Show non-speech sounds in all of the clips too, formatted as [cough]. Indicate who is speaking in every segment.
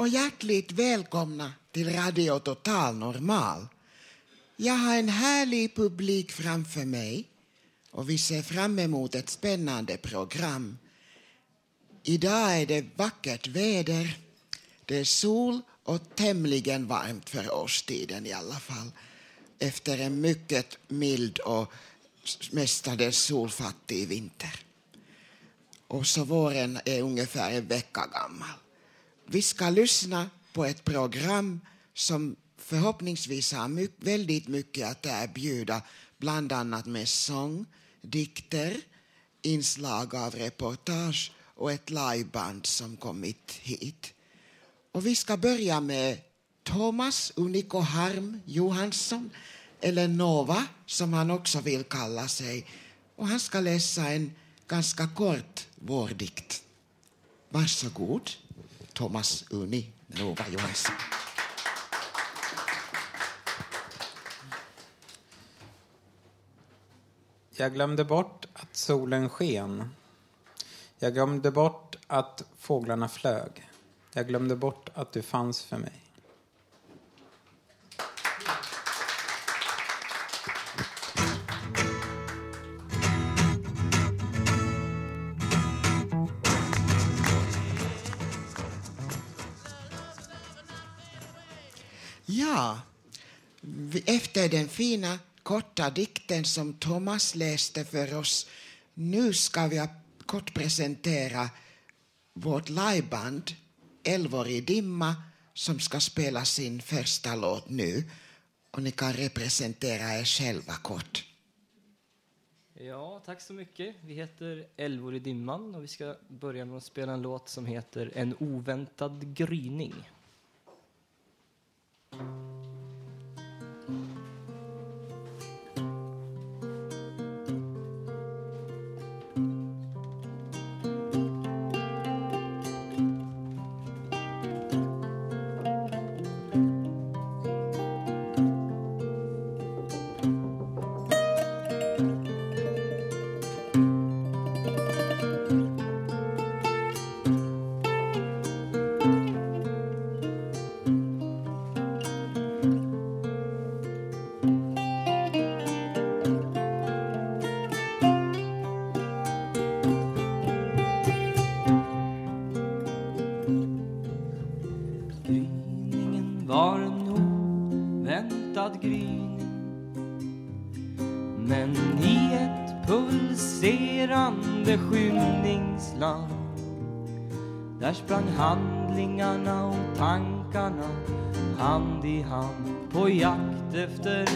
Speaker 1: Och hjärtligt välkomna till Radio Total Normal. Jag har en härlig publik framför mig och vi ser fram emot ett spännande program. Idag är det vackert väder. Det är sol och tämligen varmt för årstiden i alla fall efter en mycket mild och mestadels solfattig vinter. Och så våren är ungefär en vecka gammal. Vi ska lyssna på ett program som förhoppningsvis har my väldigt mycket att erbjuda, bland annat med sång, dikter, inslag av reportage och ett liveband som kommit hit. Och vi ska börja med Thomas Unico Harm Johansson, eller Nova som han också vill kalla sig. Och han ska läsa en ganska kort vårdikt. Varsågod. Thomas Uni Nova Johansson.
Speaker 2: Jag glömde bort att solen sken. Jag glömde bort att fåglarna flög. Jag glömde bort att du fanns för mig.
Speaker 1: Efter den fina korta dikten som Thomas läste för oss nu ska vi kort presentera vårt liveband Älvor i dimma som ska spela sin första låt nu. Och ni kan representera er själva kort.
Speaker 3: Ja, tack så mycket. Vi heter Älvor i dimman och vi ska börja med att spela en låt som heter En oväntad gryning. Handlingarna och tankarna hand i hand på jakt efter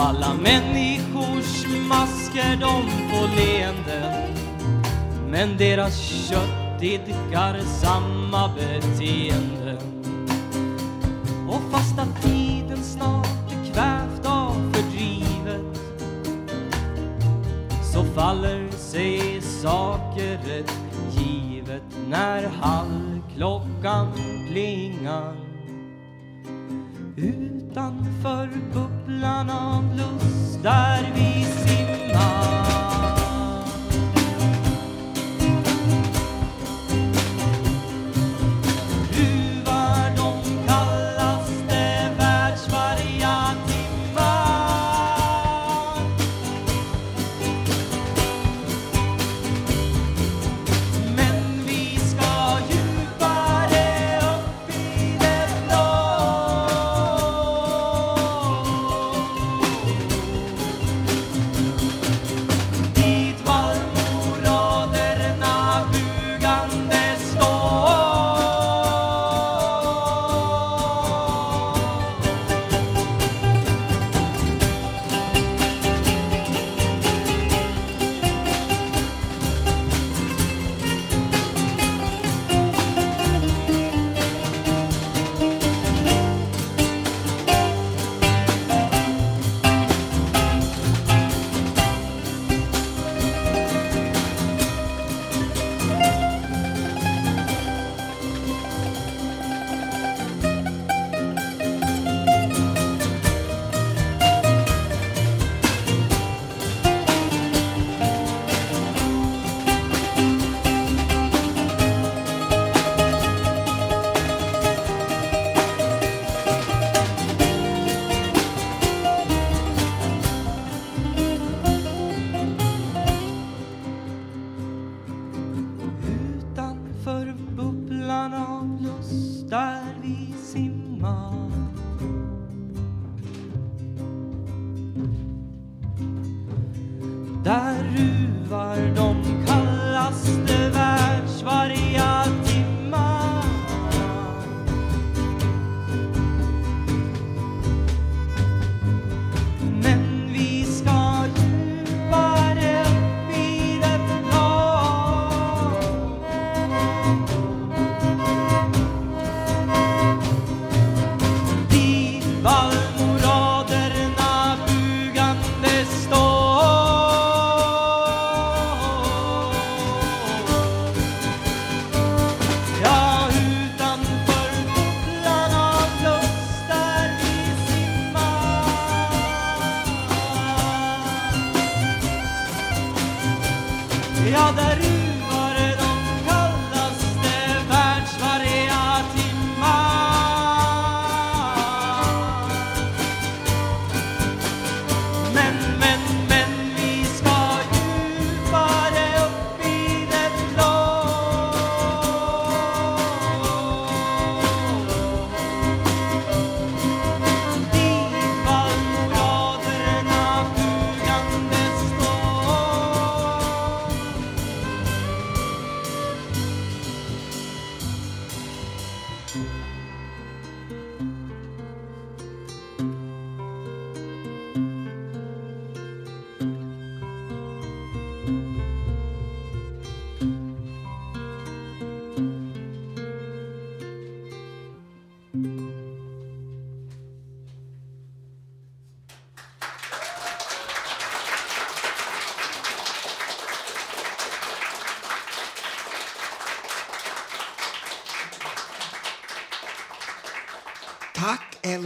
Speaker 3: och alla människors masker de får leenden. Men deras kött idkar samma beteende. Och fast att tiden snart är kvävt av fördrivet. Så faller sig saker rätt givet när halvklockan plingar. Utanför bubblan skolan av lust där vi die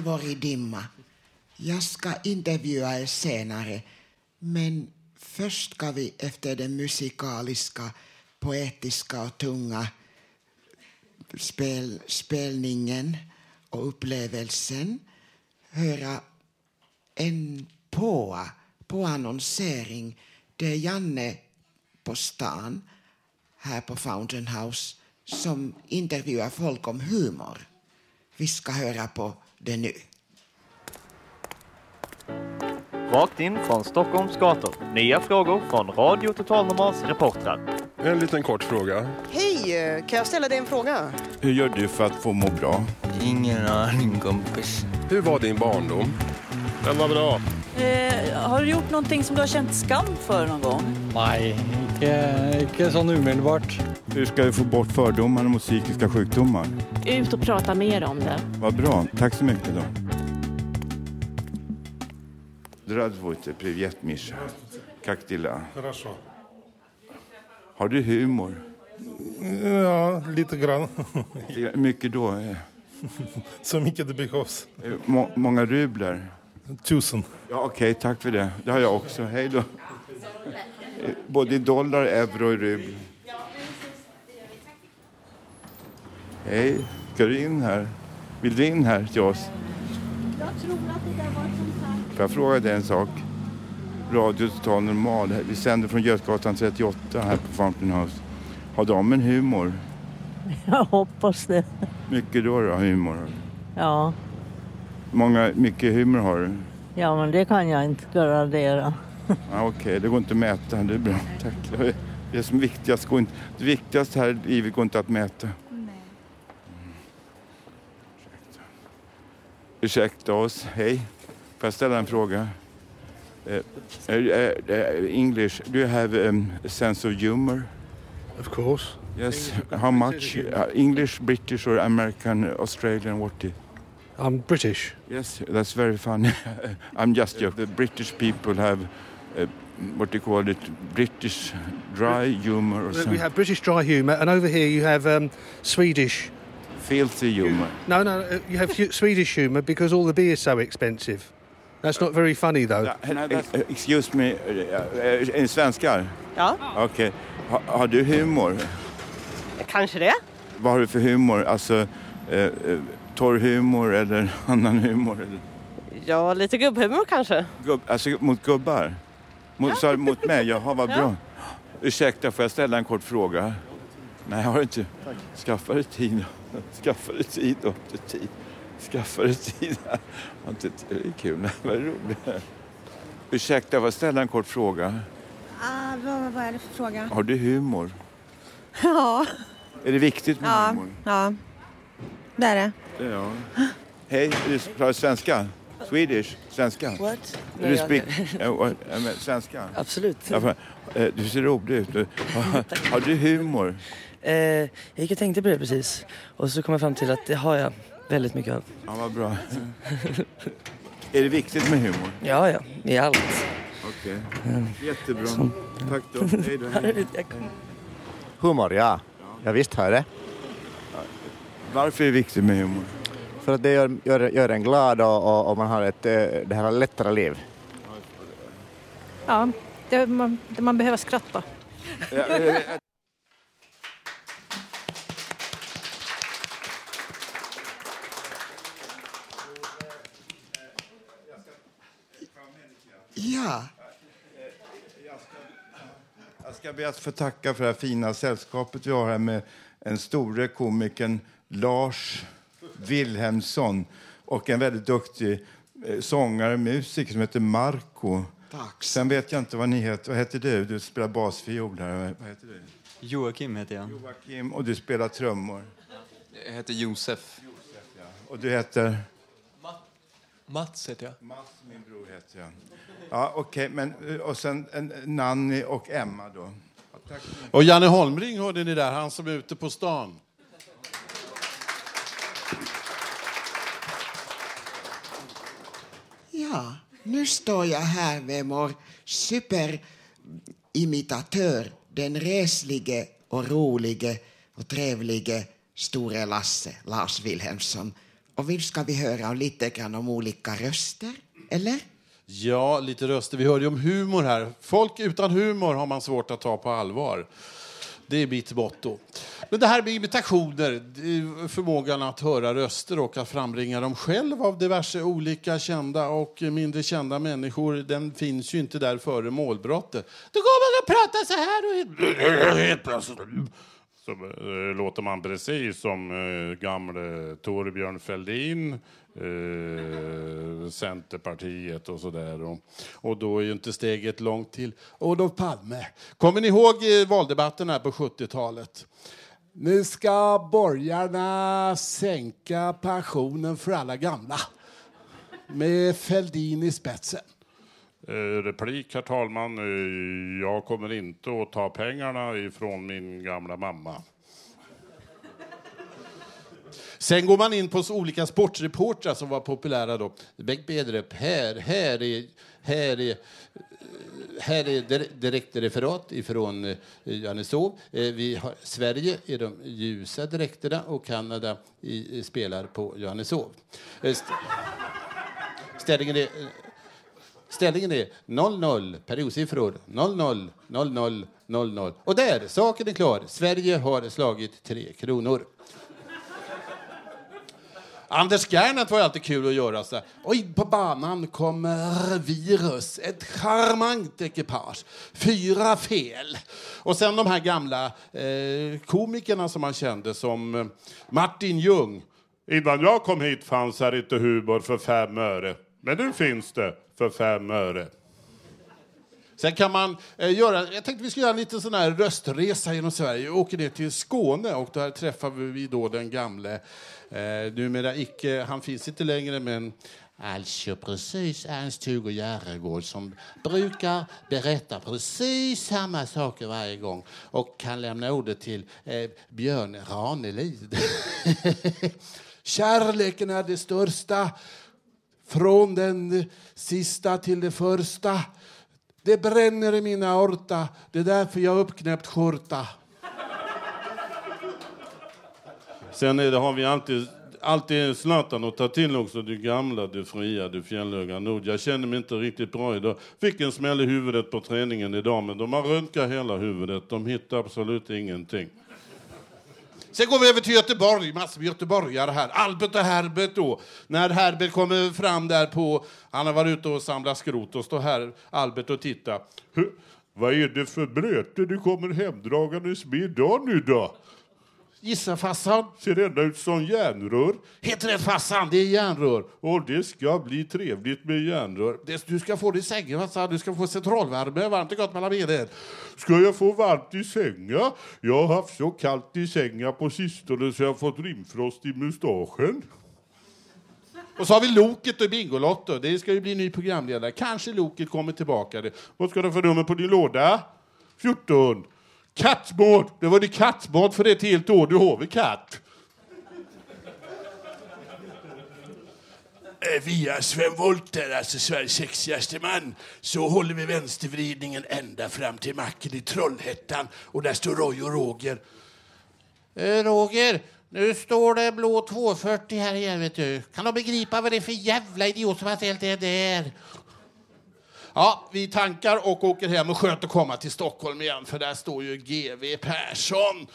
Speaker 1: Tack i dimma. Jag ska intervjua er senare, men först ska vi efter den musikaliska, poetiska och tunga spel, spelningen och upplevelsen höra en påa, påannonsering är Janne på stan här på Fountain House som intervjuar folk om humor. Vi ska höra på det nu.
Speaker 4: Rakt in från Stockholms gator. Nya frågor från Radio Total Normals reportrar.
Speaker 5: En liten kort fråga.
Speaker 6: Hej, kan jag ställa dig en fråga?
Speaker 7: Hur gör du för att få må bra?
Speaker 8: Ingen aning kompis.
Speaker 5: Hur var din barndom?
Speaker 9: Den var bra.
Speaker 10: Eh, har du gjort någonting som du har känt skam för någon gång?
Speaker 11: Nej, inte, inte sån omedelbart.
Speaker 7: Hur ska vi få bort fördomarna mot psykiska sjukdomar?
Speaker 12: Ut och prata mer om det.
Speaker 7: Vad bra. Tack så mycket då. Здравствуйте, привет, Миша. Как дела?
Speaker 9: Хорошо.
Speaker 7: Har du humor?
Speaker 9: Ja, lite grann.
Speaker 7: Mycket då? Eh,
Speaker 9: Så mycket det behövs.
Speaker 7: Må många rubler?
Speaker 9: Tusen.
Speaker 7: Ja, Okej, tack för det. Det har jag också. Hej då. Eh, Både i dollar, euro och rubel. Hej, ska du in här? Vill du in här till oss?
Speaker 13: Jag tror att det där var ett sånt.
Speaker 7: Får jag fråga dig en sak? Radio Total Normal. Vi sänder från Götgatan 38 här på Fountain House. Har de en humor? [laughs]
Speaker 14: Jag hoppas det.
Speaker 7: Mycket då, då humor?
Speaker 14: Ja,
Speaker 7: Många, mycket humor har du?
Speaker 14: ja men det kan jag inte gradera. [laughs]
Speaker 7: Ja, Okej, det går inte att mäta. Det är bra. Tack. Det som viktigast går inte, det viktigaste här i livet går inte att mäta. Ursäkta oss. Hej. Får jag ställa en fråga? Uh, uh, uh, English, do you have um, a sense of humor?
Speaker 9: Of course.
Speaker 7: Yes. How much? Uh, English, British or American, Australian, what?
Speaker 9: I'm British.
Speaker 7: Yes, that's very funny. [laughs] I'm just joking. The British people have uh, what do you call it? British dry humor or
Speaker 9: We
Speaker 7: something.
Speaker 9: have British dry humour, and over here you have um, Swedish.
Speaker 7: Filthy humor.
Speaker 9: No, no, uh, you have Swedish humour because all the beer is so expensive. That's not very funny though.
Speaker 7: Uh, excuse me, uh, uh, är ni svenskar?
Speaker 6: Ja.
Speaker 7: Okej. Ha, har du humor?
Speaker 6: Kanske det.
Speaker 7: Vad har du för humor? Alltså eh, eh, torr humor eller [laughs] annan humor? Eller?
Speaker 6: Ja, lite gubbhumor kanske.
Speaker 7: Gubb, alltså mot gubbar? Mot, sa du mot mig? Jaha, vad bra. Ursäkta, får jag ställa en kort fråga? Nej, jag har inte. Skaffa dig tid. [laughs] Skaffa dig tid. Då. Inte tid. Skaffa dig tid. Inte- Det är kul. Vad roligt. Ursäkta, får jag ställa en kort fråga?
Speaker 13: Ah, vad, vad är det för fråga?
Speaker 7: Har du humor? [laughs]
Speaker 13: Ja.
Speaker 7: Är det viktigt med
Speaker 13: Ja,
Speaker 7: humor?
Speaker 13: ja. Det är det.
Speaker 7: Ja. Hej, du pratar svenska? Swedish? Svenska?
Speaker 8: What?
Speaker 7: Du
Speaker 8: Nej,
Speaker 7: speak, svenska?
Speaker 8: Absolut.
Speaker 7: Eh, Du ser rolig ut. [laughs] Har du humor?
Speaker 8: Eh, jag gick och tänkte på det precis. Och så kom jag fram till att det har jag väldigt mycket av.
Speaker 7: Ja, vad bra. Är det viktigt med humor?
Speaker 8: Ja, ja. I allt.
Speaker 7: Okej.
Speaker 8: Mm.
Speaker 7: Jättebra.
Speaker 8: Som-
Speaker 7: Tack då. Hej då. [laughs] Hej.
Speaker 15: Humor, ja. Ja visst har jag det.
Speaker 7: Varför är det viktigt med humor?
Speaker 15: För att det gör, gör, gör en glad och, och, och man har ett eh, det här lättare liv.
Speaker 10: Ja, det, man, det, man behöver skratta.
Speaker 1: Ja,
Speaker 7: Jag ska be att få tacka för det här fina sällskapet vi har här med en store komikern Lars Wilhelmsson och en väldigt duktig eh, sångare och musiker som heter Marco.
Speaker 1: Tack.
Speaker 7: Sen vet jag inte vad ni heter. Vad heter du? Du spelar basfiol här. Vad heter du?
Speaker 16: Joakim heter jag.
Speaker 7: Joakim och du spelar trummor.
Speaker 16: Jag heter Josef.
Speaker 7: Och du heter?
Speaker 16: Mats heter jag.
Speaker 7: Mats, min bror heter jag. Ja, okej, men eh, och sen en, Nanny och Emma då. Ja, tack.
Speaker 17: Och Janne Holmring hörde ni där, han som är ute på stan.
Speaker 1: ja, nu står jag här med vår superimitatör, den reslige och rolige och trevlige store Lasse, Lars Wilhelmsson. Och nu ska vi höra lite grann om olika röster, eller?
Speaker 17: Ja, lite röster. Vi hörde ju om humor här. Folk utan humor har man svårt att ta på allvar. Det är mitt motto. Men det här med imitationer, förmågan att höra röster och att frambringa dem själv av diverse olika kända och mindre kända människor, den finns ju inte där före målbrottet. Då går man och pratar så här och helt plötsligt så eh, låter man precis som eh, gamle Torbjörn Fälldin, eh, Centerpartiet och sådär. Och, och då är ju inte steget långt till Olof Palme. Kommer ni ihåg eh, valdebatten här på 70-talet? Nu ska borgarna sänka pensionen för alla gamla. Med Fälldin i spetsen. Eh, replik, herr talman. Eh, jag kommer inte att ta pengarna ifrån min gamla mamma. Sen går man in på olika sportreportrar som var populära då. Bengt Bedrup, här, här är, här är eh, här är direktreferat ifrån eh, Johanneshov. Eh, vi har Sverige i de ljusa dräkterna och Kanada i, i spelar på Johanneshov. Ställningen är, ställningen är 0-0, periodsiffror 0-0, 0-0, 0-0. Och där, saken är klar. Sverige har slagit tre kronor. Anders Gernandt var ju alltid kul att göra. Så Oj, Och in på banan kommer virus, ett charmant ekipage. Fyra fel. Och sen de här gamla eh, komikerna som man kände som eh, Martin Ljung. Innan jag kom hit fanns här inte humor för fem öre. Men nu finns det för fem öre. Sen kan man eh, göra, jag tänkte vi skulle göra en liten sån här röstresa genom Sverige. Vi åker ner till Skåne och där träffar vi då den gamle, eh, numera icke, han finns inte längre men Alltså precis Ernst-Hugo Järegård som brukar berätta precis samma saker varje gång och kan lämna ordet till eh, Björn Ranelid. [laughs] Kärleken är det största från den sista till det första. Det bränner i min aorta, det är därför jag har uppknäppt skjorta. Sen är det, har vi alltid, alltid Zlatan att ta till också. Du gamla, du fria, du fjällhöga nord. Jag känner mig inte riktigt bra idag. Fick en smäll i huvudet på träningen idag, men de har röntgat hela huvudet. De hittar absolut ingenting. Sen går vi över till Göteborg, massor med göteborgare här. Albert och Herbert då. När Herbert kommer fram där på, han har varit ute och samlat skrot och står här Albert och tittar. Vad är det för blöte du kommer hemdragandes med idag nu då? Gissa farsan. Ser ända ut som järnrör. Helt rätt farsan, det är järnrör. Och det ska bli trevligt med järnrör. Det, du ska få det i sängen farsan, du ska få centralvärme, varmt och gott mellan benen. Ska jag få varmt i sängen? Jag har haft så kallt i sängen på sistone så jag har fått rimfrost i mustaschen. Och så har vi Loket och Bingolotto. Det ska ju bli ny programledare. Kanske Loket kommer tillbaka. Vad ska du för nummer på din låda? 14. Kattbåt! Det var det kattbåt för ett helt år. Du har väl katt?
Speaker 18: Eh, Via Sven Wollter, alltså Sveriges sexigaste man, så håller vi vänstervridningen ända fram till macken i Trollhättan. Och där står Roy och Roger.
Speaker 17: Eh, Roger, nu står det blå 240 här igen, vet du. Kan de begripa vad det är för jävla idiot som har ställt det där? Ja, vi tankar och åker hem och skönt att komma till Stockholm igen för där står ju GV Persson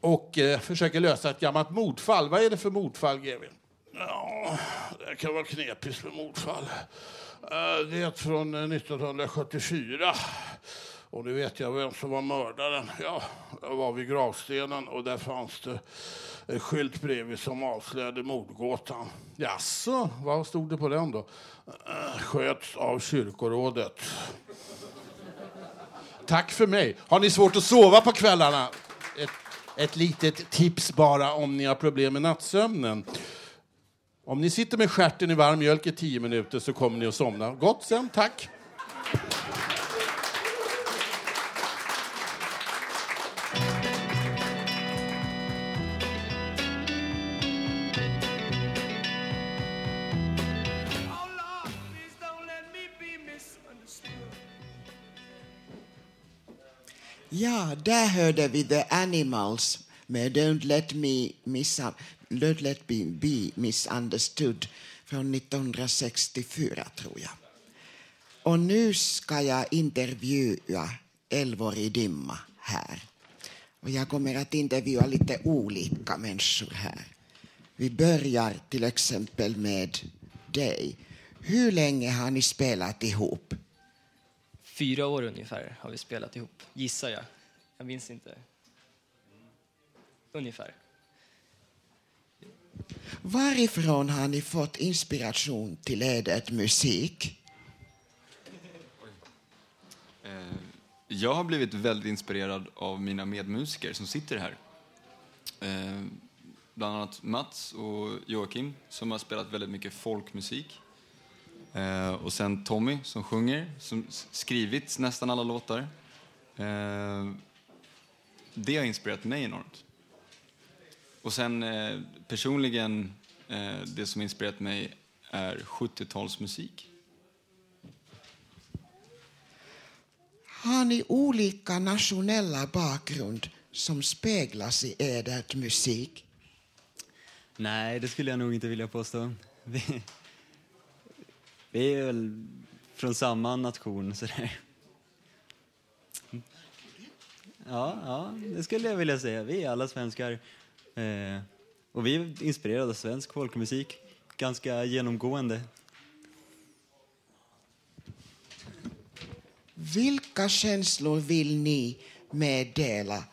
Speaker 17: och eh, försöker lösa ett gammalt mordfall. Vad är det för mordfall, GV?
Speaker 18: Ja, det kan vara knepigt med mordfall. Eh, Det är från eh, 1974. Och nu vet jag vem som var mördaren. Ja, jag var vid gravstenen och där fanns det Eh, skylt bredvid som avslöjade mordgåtan.
Speaker 17: Jaså, vad stod det på den då?
Speaker 18: Eh, sköts av kyrkorådet.
Speaker 17: Tack för mig. Har ni svårt att sova på kvällarna? Ett, ett litet tips bara om ni har problem med nattsömnen. Om ni sitter med stjärten i varm mjölk i tio minuter så kommer ni att somna. Gott sen, tack.
Speaker 1: Ja, där hörde vi The Animals med Don't let me, Miss... Don't let me be misunderstood från 1964, tror jag. Och nu ska jag intervjua Elvor i dimma här. Och jag kommer att intervjua lite olika människor här. Vi börjar till exempel med dig. Hur länge har ni spelat ihop?
Speaker 19: Fyra år ungefär har vi spelat ihop, gissar jag. Jag minns inte. Ungefär.
Speaker 1: Varifrån har ni fått inspiration till edert musik?
Speaker 16: Eh, Jag har blivit väldigt inspirerad av mina medmusiker som sitter här. Eh, Bland annat Mats och Joakim som har spelat väldigt mycket folkmusik. Eh, Och sen Tommy som sjunger, som skrivit nästan alla låtar. Eh, Det har inspirerat mig enormt. Och sen eh, personligen, eh, det som inspirerat mig är 70-talsmusik.
Speaker 1: Har ni olika nationella bakgrund som speglas i edert musik?
Speaker 20: Nej, det skulle jag nog inte vilja påstå. Vi, är väl från samma nation, sådär. Ja, ja, det skulle jag vilja säga. Vi är alla svenskar. Eh, och vi är inspirerade av svensk folkmusik, ganska genomgående.
Speaker 1: Vilka känslor vill ni meddela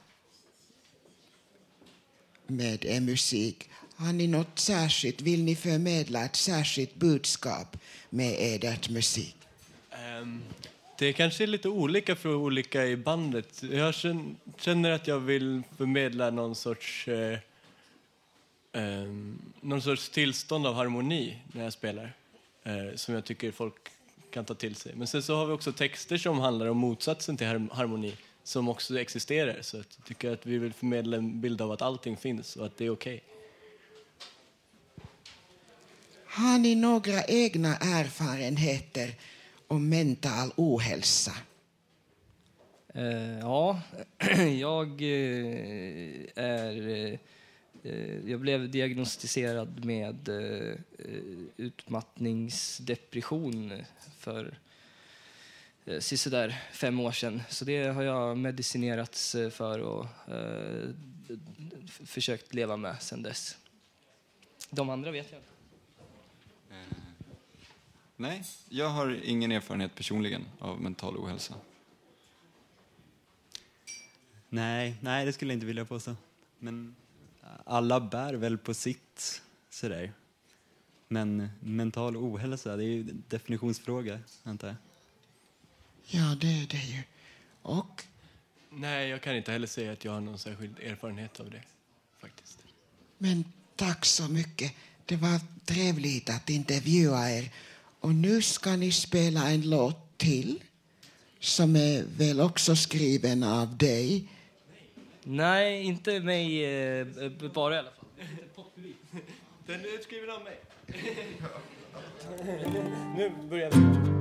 Speaker 1: med er musik? Har ni något särskilt? Vill ni förmedla ett särskilt budskap med edert musik?
Speaker 21: Um, det kanske är lite olika för olika i bandet. Jag känner att jag vill förmedla någon sorts, uh, um, någon sorts tillstånd av harmoni när jag spelar. uh, som jag tycker folk kan ta till sig. Men sen så har vi också texter som handlar om motsatsen till harmoni som också existerar. Så jag tycker att vi vill förmedla en bild av att allting finns och att det är okej.
Speaker 1: Har ni några egna erfarenheter om mental ohälsa?
Speaker 19: Eh, ja, [clears throat] jag eh, är... Eh, jag blev diagnostiserad med utmattningsdepression för eh, sisådär fem år sedan. Så det har jag medicinerats för och försökt leva med sedan dess. De andra vet jag inte.
Speaker 16: Nej, jag har ingen erfarenhet personligen av mental ohälsa.
Speaker 20: Nej, nej, det skulle jag inte vilja påstå. Men alla bär väl på sitt, sådär. Men mental ohälsa, det är ju en definitionsfråga, antar jag.
Speaker 1: Ja, det är det ju. Och?
Speaker 21: Nej, jag kan inte heller säga att jag har någon särskild erfarenhet av det. faktiskt.
Speaker 1: Men tack så mycket. Det var trevligt att intervjua er. Och nu ska ni spela en låt till som är väl också skriven av dig.
Speaker 19: Nej, inte mig eh, bara i alla fall.
Speaker 21: Den är skriven av mig. [laughs] nu börjar vi.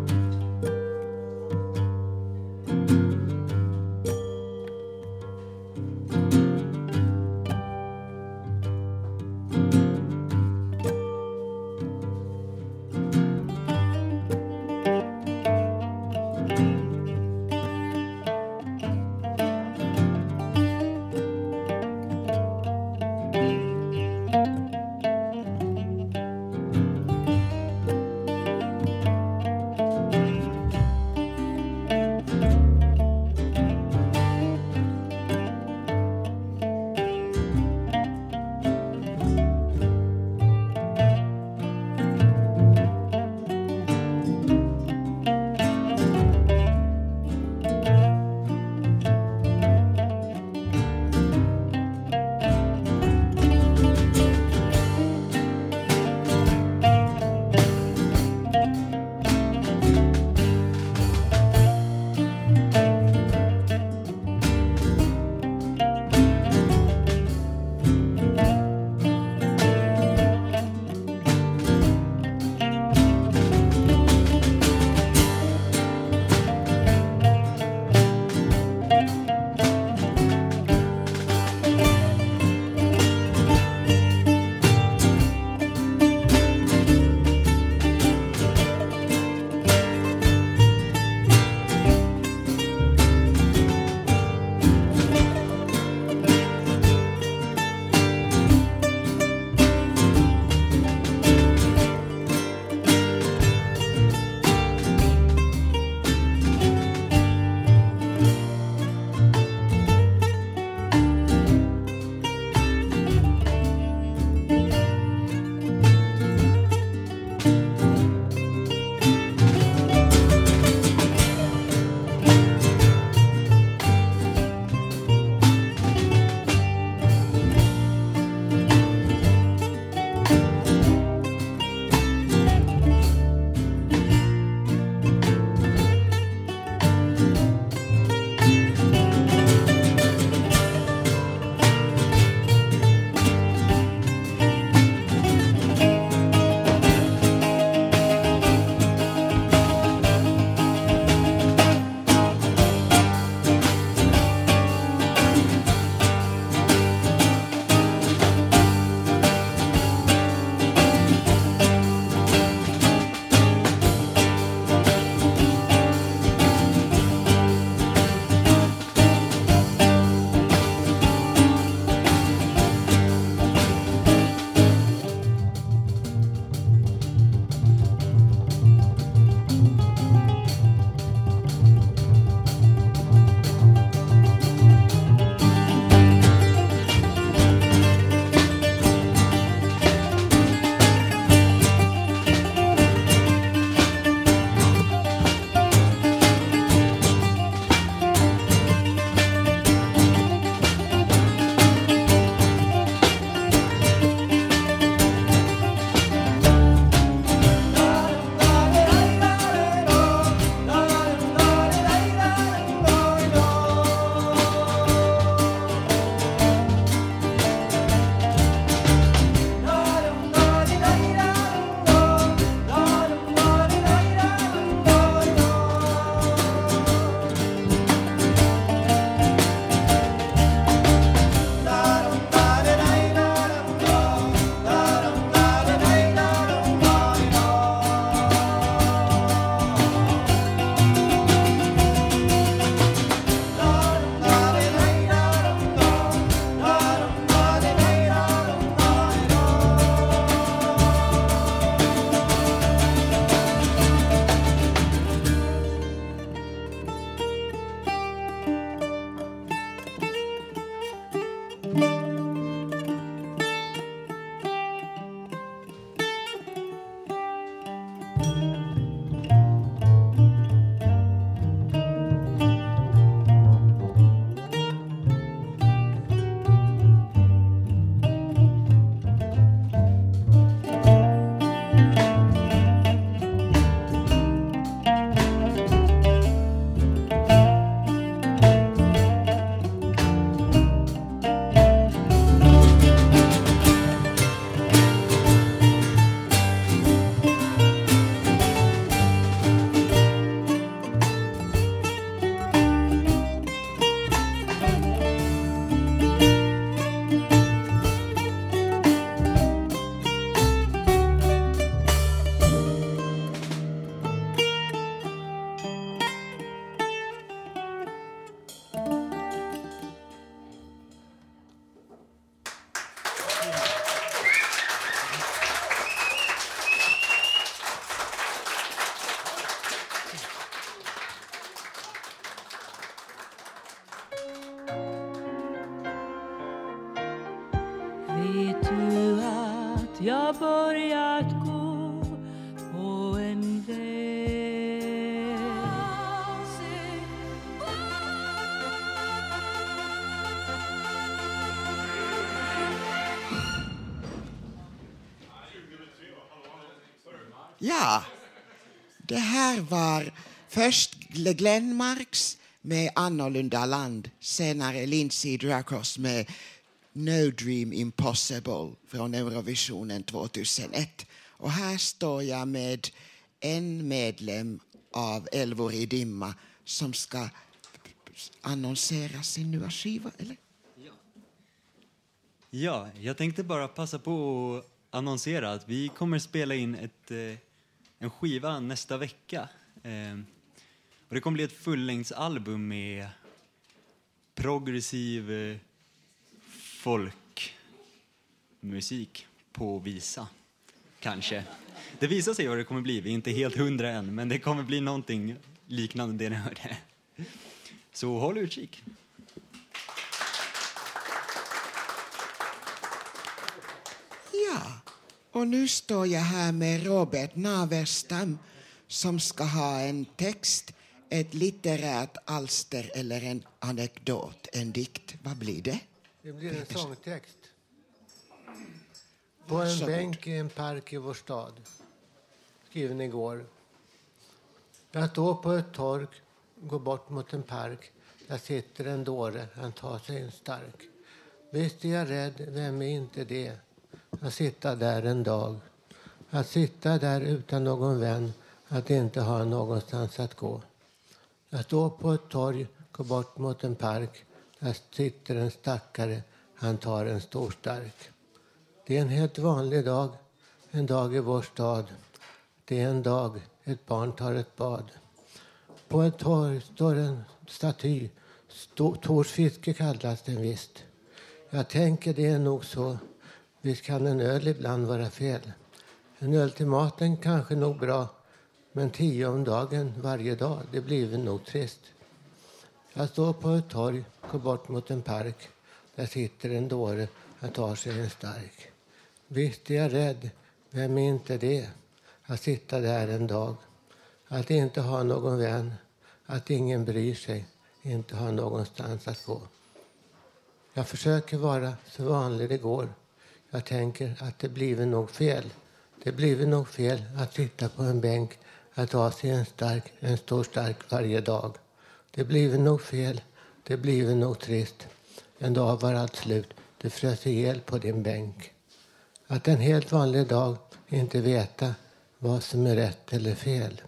Speaker 1: Här var först Glenmarks med Annorlunda land, senare Lindsey Dracos med No Dream Impossible från Eurovisionen 2001. Och här står jag med en medlem av Älvor i dimma som ska annonsera sin nya skiva, eller?
Speaker 20: Ja, jag tänkte bara passa på att annonsera att vi kommer spela in ett, eh, en skiva nästa vecka. Eh, och det kommer bli ett fullängdsalbum med progressiv eh, folkmusik på visa, kanske. Det visar sig vad det kommer bli, vi är inte helt hundra än, men det kommer bli någonting liknande det ni hörde. Så håll utkik.
Speaker 1: Ja, och nu står jag här med Robert Naverstam som ska ha en text, ett litterärt alster eller en anekdot, en dikt. Vad blir det?
Speaker 22: Det blir en sångtext. På en bänk i en park i vår stad. Skriven igår. Jag står på ett torg, går bort mot en park. Där sitter en dåre, han tar sig en stark. Visst är jag rädd, vem är inte det? Att sitta där en dag. Att sitta där utan någon vän, att inte ha någonstans att gå. Jag står på ett torg, går bort mot en park. Där sitter en stackare, han tar en stor stark. Det är en helt vanlig dag, en dag i vår stad. Det är en dag ett barn tar ett bad. På ett torg står en staty. Tors fiske kallas den visst. Jag tänker det är nog så. Visst kan en öl ibland vara fel. En öl till maten kanske nog bra. Men tio om dagen varje dag, det blir väl nog trist. Jag står på ett torg, går bort mot en park. Där sitter en dåre, han tar sig en stark. Visst är jag rädd, vem är inte det? Att sitta där en dag. Att inte ha någon vän, att ingen bryr sig, inte ha någonstans att gå. Jag försöker vara så vanlig det går. Jag tänker att det blir nog fel. Det blir nog fel att sitta på en bänk, att ha sig en stark, en stor stark varje dag. Det blir nog fel, det blir nog trist. En dag var allt slut, du frös ihjäl på din bänk. Att en helt vanlig dag inte veta vad som är rätt eller fel.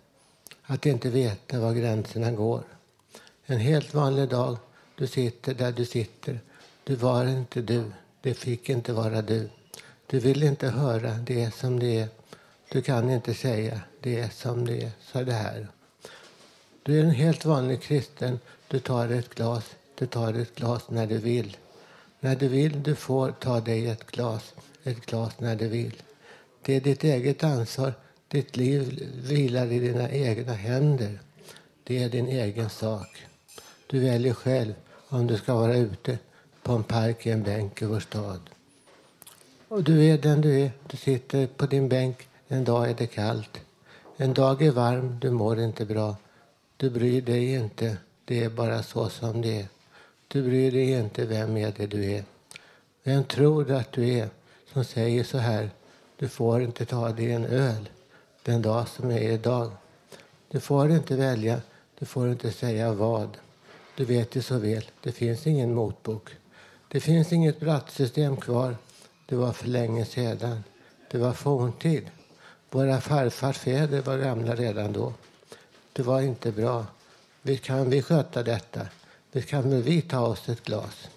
Speaker 22: Att inte veta var gränserna går. En helt vanlig dag, du sitter där du sitter. Du var inte du, det fick inte vara du. Du vill inte höra det som det är. Du kan inte säga det är som det är, så det här. Du är en helt vanlig kristen. Du tar ett glas. Du tar ett glas när du vill. När du vill, du får ta dig ett glas. Ett glas när du vill. Det är ditt eget ansvar. Ditt liv vilar i dina egna händer. Det är din egen sak. Du väljer själv om du ska vara ute på en park i en bänk i vår stad. Och du är den du är. Du sitter på din bänk. En dag är det kallt. En dag är varm. Du mår inte bra. Du bryr dig inte. Det är bara så som det är. Du bryr dig inte vem är det du är. Vem tror du att du är som säger så här? Du får inte ta dig en öl den dag som är idag. Du får inte välja. Du får inte säga vad. Du vet ju så väl. Det finns ingen motbok. Det finns inget brattsystem kvar. Det var för länge sedan. Det var forntid. Våra farfars fäder var gamla redan då. Det var inte bra. Visst kan vi sköta detta. Visst kan väl vi ta oss ett glas.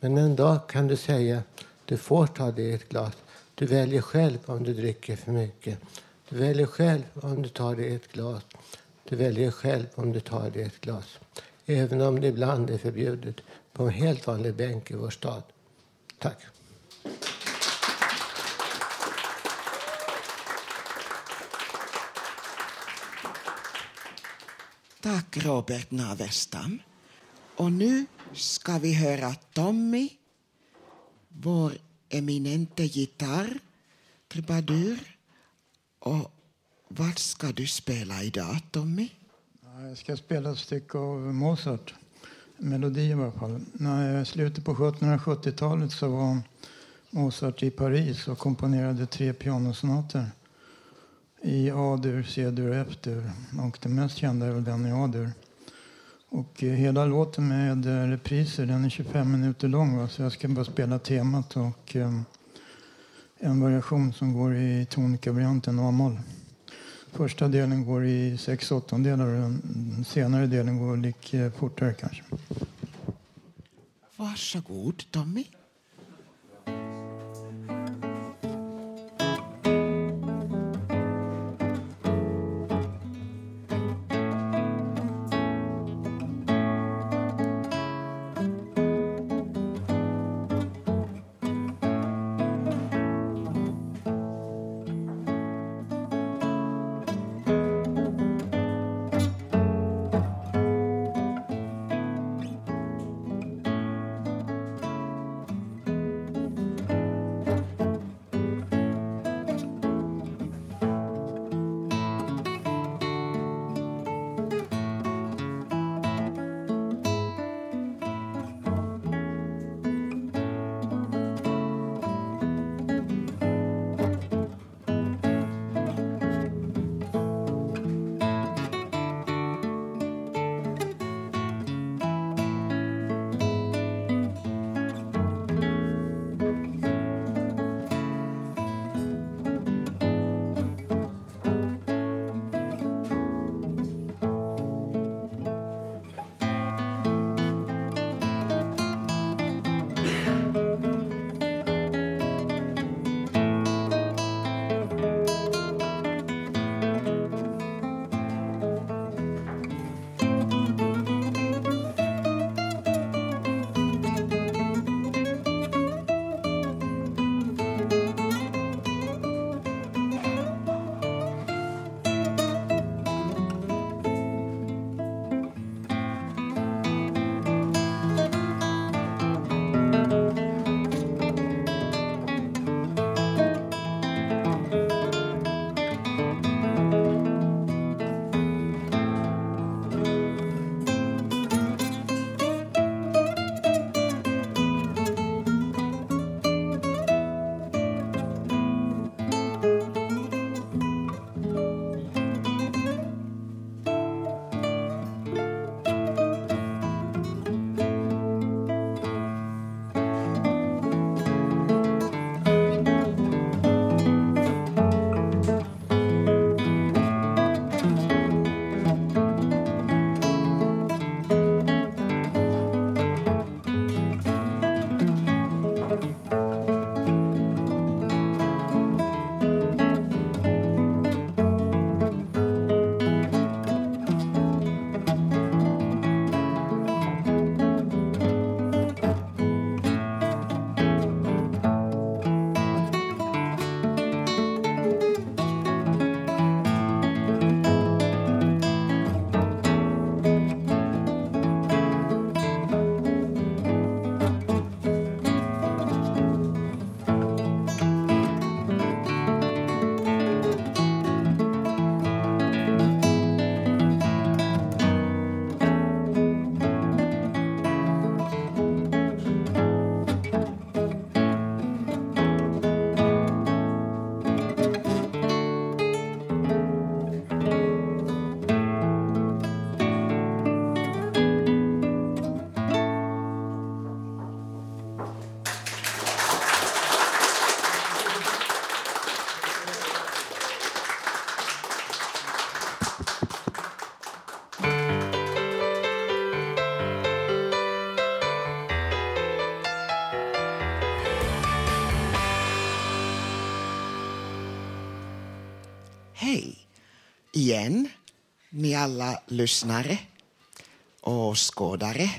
Speaker 22: Men en dag kan du säga du får ta dig ett glas. Du väljer själv om du dricker för mycket. Du väljer själv om du tar dig ett glas. Du väljer själv om du tar dig ett glas. Även om det ibland är förbjudet på en helt vanlig bänk i vår stad. Tack.
Speaker 1: Tack Robert Navestam. Och nu ska vi höra Tommy, vår eminente gitarr, trubadur. Och vad ska du spela idag, Tommy?
Speaker 23: Jag ska spela ett stycke av Mozart. Melodi i alla fall. När I slutet på 1770-talet så var Mozart i Paris och komponerade tre pianosonater i A-dur, C-dur och F-dur. Och den mest kända är väl den i A-dur. Och eh, hela låten med eh, repriser, den är 25 minuter lång. Va? Så jag ska bara spela temat och eh, en variation som går i tonikavarianten A-moll. Första delen går i sex åttondelar och den senare delen går lite eh, fortare kanske.
Speaker 1: Varsågod, Tommy. Igen, ni alla lyssnare och åskådare.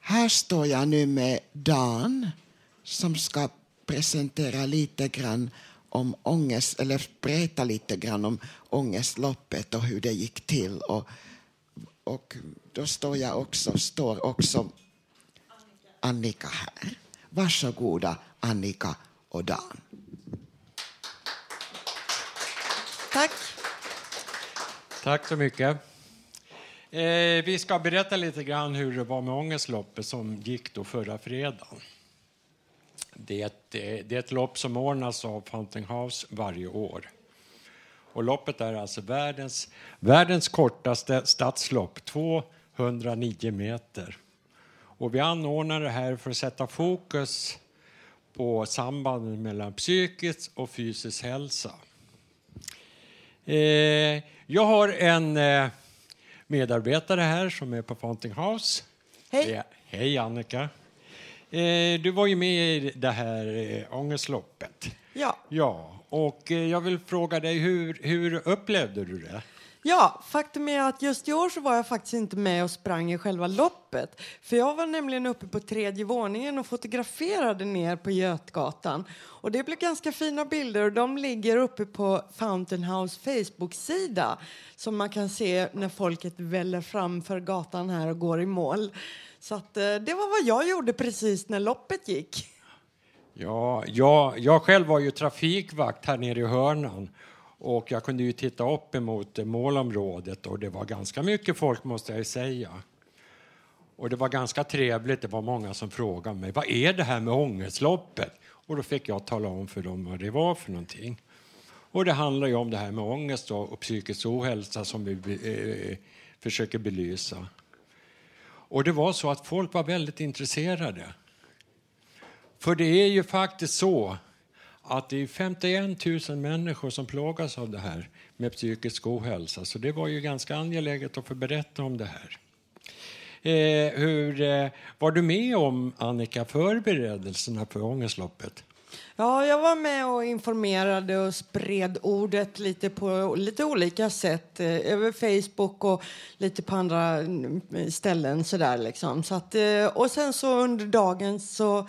Speaker 1: Här står jag nu med Dan som ska presentera lite grann om ångest, eller berätta lite grann om ångestloppet och hur det gick till. Och, och då står jag också, står också Annika här. Varsågoda Annika och Dan.
Speaker 24: Tack.
Speaker 25: Tack så mycket. Eh, vi ska berätta lite grann hur det var med Ångestloppet som gick då förra fredagen. Det är, ett, eh, det är ett lopp som ordnas av Fountain House varje år. Och loppet är alltså världens, världens kortaste stadslopp, 209 meter. Och vi anordnar det här för att sätta fokus på sambandet mellan psykisk och fysisk hälsa. Eh, jag har en eh, medarbetare här som är på Fountain House.
Speaker 24: Hej.
Speaker 25: Är- hej Annika. Eh, du var ju med i det här eh, ångestloppet.
Speaker 24: Ja.
Speaker 25: Ja, och eh, jag vill fråga dig, hur, hur upplevde du det?
Speaker 24: Ja, faktum är att just i år så var jag faktiskt inte med och sprang i själva loppet. För jag var nämligen uppe på tredje våningen och fotograferade ner på Götgatan. Och det blev ganska fina bilder och de ligger uppe på Fountain House Facebook-sida. Som man kan se när folket väller fram för gatan här och går i mål. Så att, eh, det var vad jag gjorde precis när loppet gick.
Speaker 25: Ja, jag, jag själv var ju trafikvakt här nere i hörnan och jag kunde ju titta upp emot målområdet och det var ganska mycket folk måste jag ju säga. Och det var ganska trevligt, det var många som frågade mig vad är det här med ångestloppet? Och då fick jag tala om för dem vad det var för någonting. Och det handlar ju om det här med ångest och, psykisk ohälsa som vi eh, försöker belysa. Och det var så att folk var väldigt intresserade. För det är ju faktiskt så att det är 51 000 människor som plågas av det här med psykisk ohälsa. Så det var ju ganska angeläget att få berätta om det här. Eh, hur eh, var du med om, Annika, förberedelserna för ångestloppet?
Speaker 24: Ja, jag var med och informerade och spred ordet lite på lite olika sätt. Eh, över Facebook och lite på andra mm, ställen sådär liksom. Så att, eh, och sen så under dagen så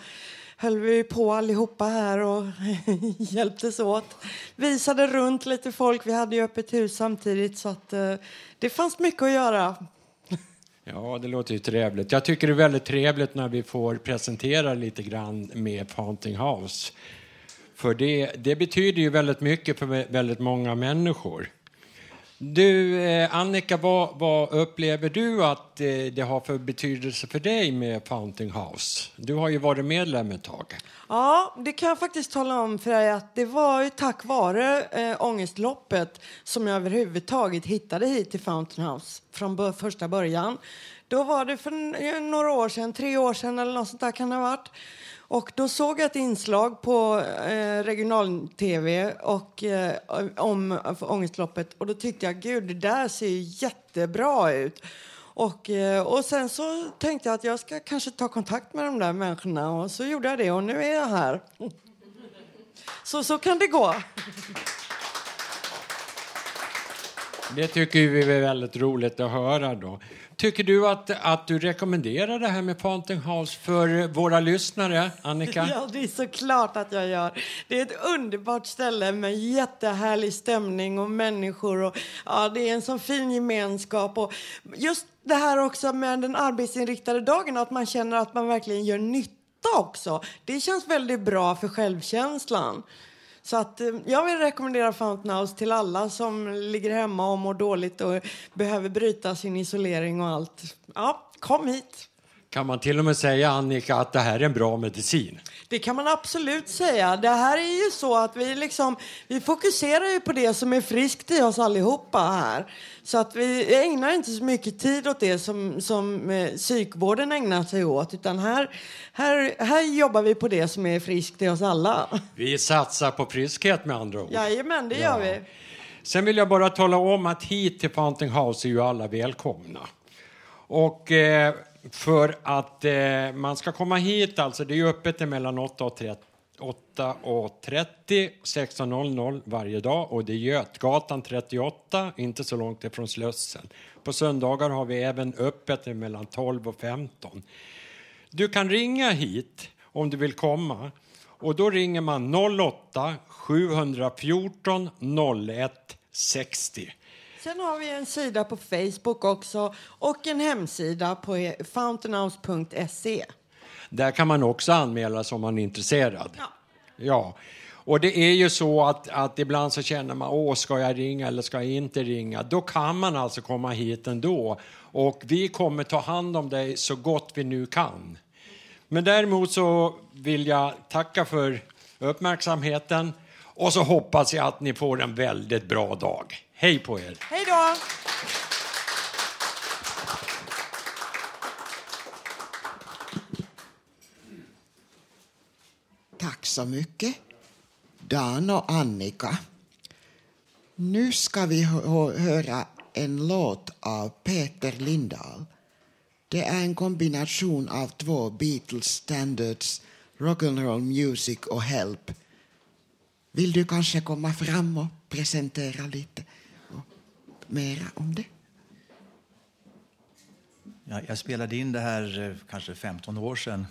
Speaker 24: höll vi på allihopa här och [laughs] hjälptes åt. Visade runt lite folk. Vi hade ju öppet hus samtidigt så att eh, det fanns mycket att göra.
Speaker 25: Ja, det låter ju trevligt. Jag tycker det är väldigt trevligt när vi får presentera lite grann med Fountain House. För det, det betyder ju väldigt mycket för väldigt många människor. Du, eh, Annika, vad, vad upplever du att eh, det har för betydelse för dig med Fountain House? Du har ju varit medlem ett tag.
Speaker 24: Ja, det kan jag faktiskt tala om för dig att det var ju tack vare eh, ångestloppet som jag överhuvudtaget hittade hit till Fountain House från första början. Då var det för några år sedan, tre år sedan eller något sånt där kan det ha varit. Och då såg jag ett inslag på eh, regional-tv och, eh, om ångestloppet och då tyckte jag gud det där ser ju jättebra ut. Och, eh, och sen så tänkte jag att jag ska kanske ta kontakt med de där människorna och så gjorde jag det och nu är jag här. Så, så kan det gå.
Speaker 25: Det tycker vi är väldigt roligt att höra. Då. Tycker du att, att du rekommenderar det här med Panting House för våra lyssnare, Annika? [laughs]
Speaker 24: Ja, det är såklart att jag gör. Det är ett underbart ställe med jättehärlig stämning och människor. Och, ja, det är en sån fin gemenskap. Och just det här också med den arbetsinriktade dagen, att man känner att man verkligen gör nytta också. Det känns väldigt bra för självkänslan. Så att, eh, jag vill rekommendera Fountain House till alla som ligger hemma och mår dåligt och behöver bryta sin isolering och allt. Ja, kom hit!
Speaker 25: Kan man till och med säga, Annika, att det här är en bra medicin?
Speaker 24: Det kan man absolut säga. Det här är ju så att vi liksom, vi fokuserar ju på det som är friskt i oss allihopa här. Så att vi ägnar inte så mycket tid åt det som, som eh, psykvården ägnar sig åt. Utan här, här, här jobbar vi på det som är friskt i oss alla.
Speaker 25: Vi satsar på friskhet med andra ord.
Speaker 24: Jajamän, det gör vi.
Speaker 25: Sen vill jag bara tala om att hit till Fountain House är ju alla välkomna. Och eh, för att eh, man ska komma hit, alltså det är ju öppet mellan 8 och 30 8.30 16.00 varje dag och det är Götgatan 38, inte så långt ifrån Slussen. På söndagar har vi även öppet mellan 12 och 15. Du kan ringa hit om du vill komma och då ringer man 08 714 01 60.
Speaker 24: Sen har vi en sida på Facebook också och en hemsida på fountainhouse.se.
Speaker 25: Där kan man också anmäla sig om man är intresserad. Ja. Och det är ju så att, att ibland så känner man, åh, ska jag ringa eller ska jag inte ringa? Då kan man alltså komma hit ändå. Och vi kommer ta hand om dig så gott vi nu kan. Men däremot så vill jag tacka för uppmärksamheten och så hoppas jag att ni får en väldigt bra dag. Hej på er!
Speaker 24: Hej då!
Speaker 1: Tack så mycket, Dan och Annika. Nu ska vi hö- höra en låt av Peter Lindahl. Det är en kombination av två Beatles standards, rock'n'roll music och Help. Vill du kanske komma fram och presentera lite mera om det?
Speaker 26: Ja, jag spelade in det här eh, kanske 15 år sedan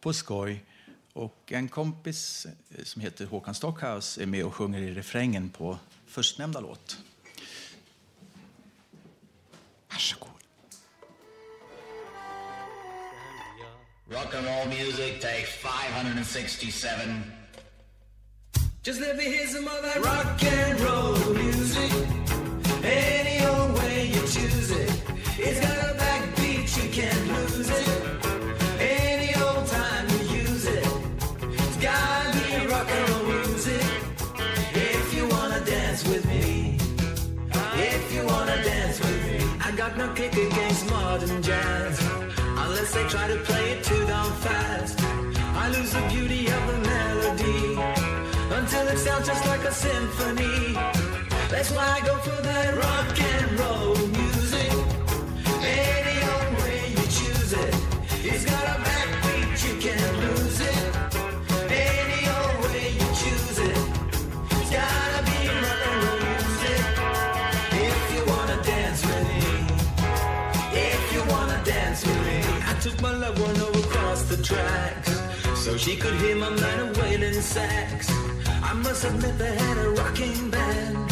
Speaker 26: på skoj. Och en kompis eh, som heter Håkan Stockhaus är med och sjunger i refrängen på förstnämnda låt.
Speaker 1: Varsågod.
Speaker 27: Rock and roll music takes 567.
Speaker 28: Just let me hear some of that rock and roll music. Any old way you choose it. It's got a backbeat, you can't lose it. Any old time you use it. It's gotta be rock and roll music. If you wanna dance with me. If you wanna dance with me. I got no kick against modern jazz. Unless they try to play it too damn fast. I lose the beauty of the melody until it sounds just like a symphony. That's why I go for that rock and roll music. Any old way you choose it, it's got a backbeat, you can't lose it. Any old way you choose it, it's gotta be rock and roll music. If you wanna dance with me, if you wanna dance with me, I took my loved one over across the tracks so she could hear my man wailing sax. I must admit they had a rocking band.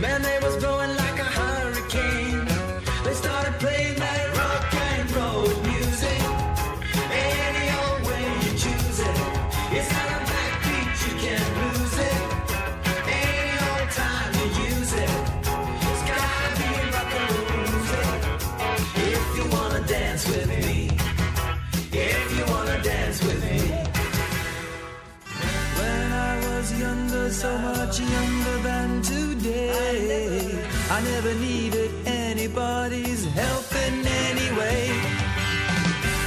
Speaker 28: Man, they was blowing like a hurricane. They started playing that rock and roll music. Any old way you choose it. A backbeat, you can't lose it. Any old time you use it. It's gotta be rock and roll music. If you wanna dance with me. If you wanna dance with me. When I was younger, so much younger I never needed anybody's help in any way.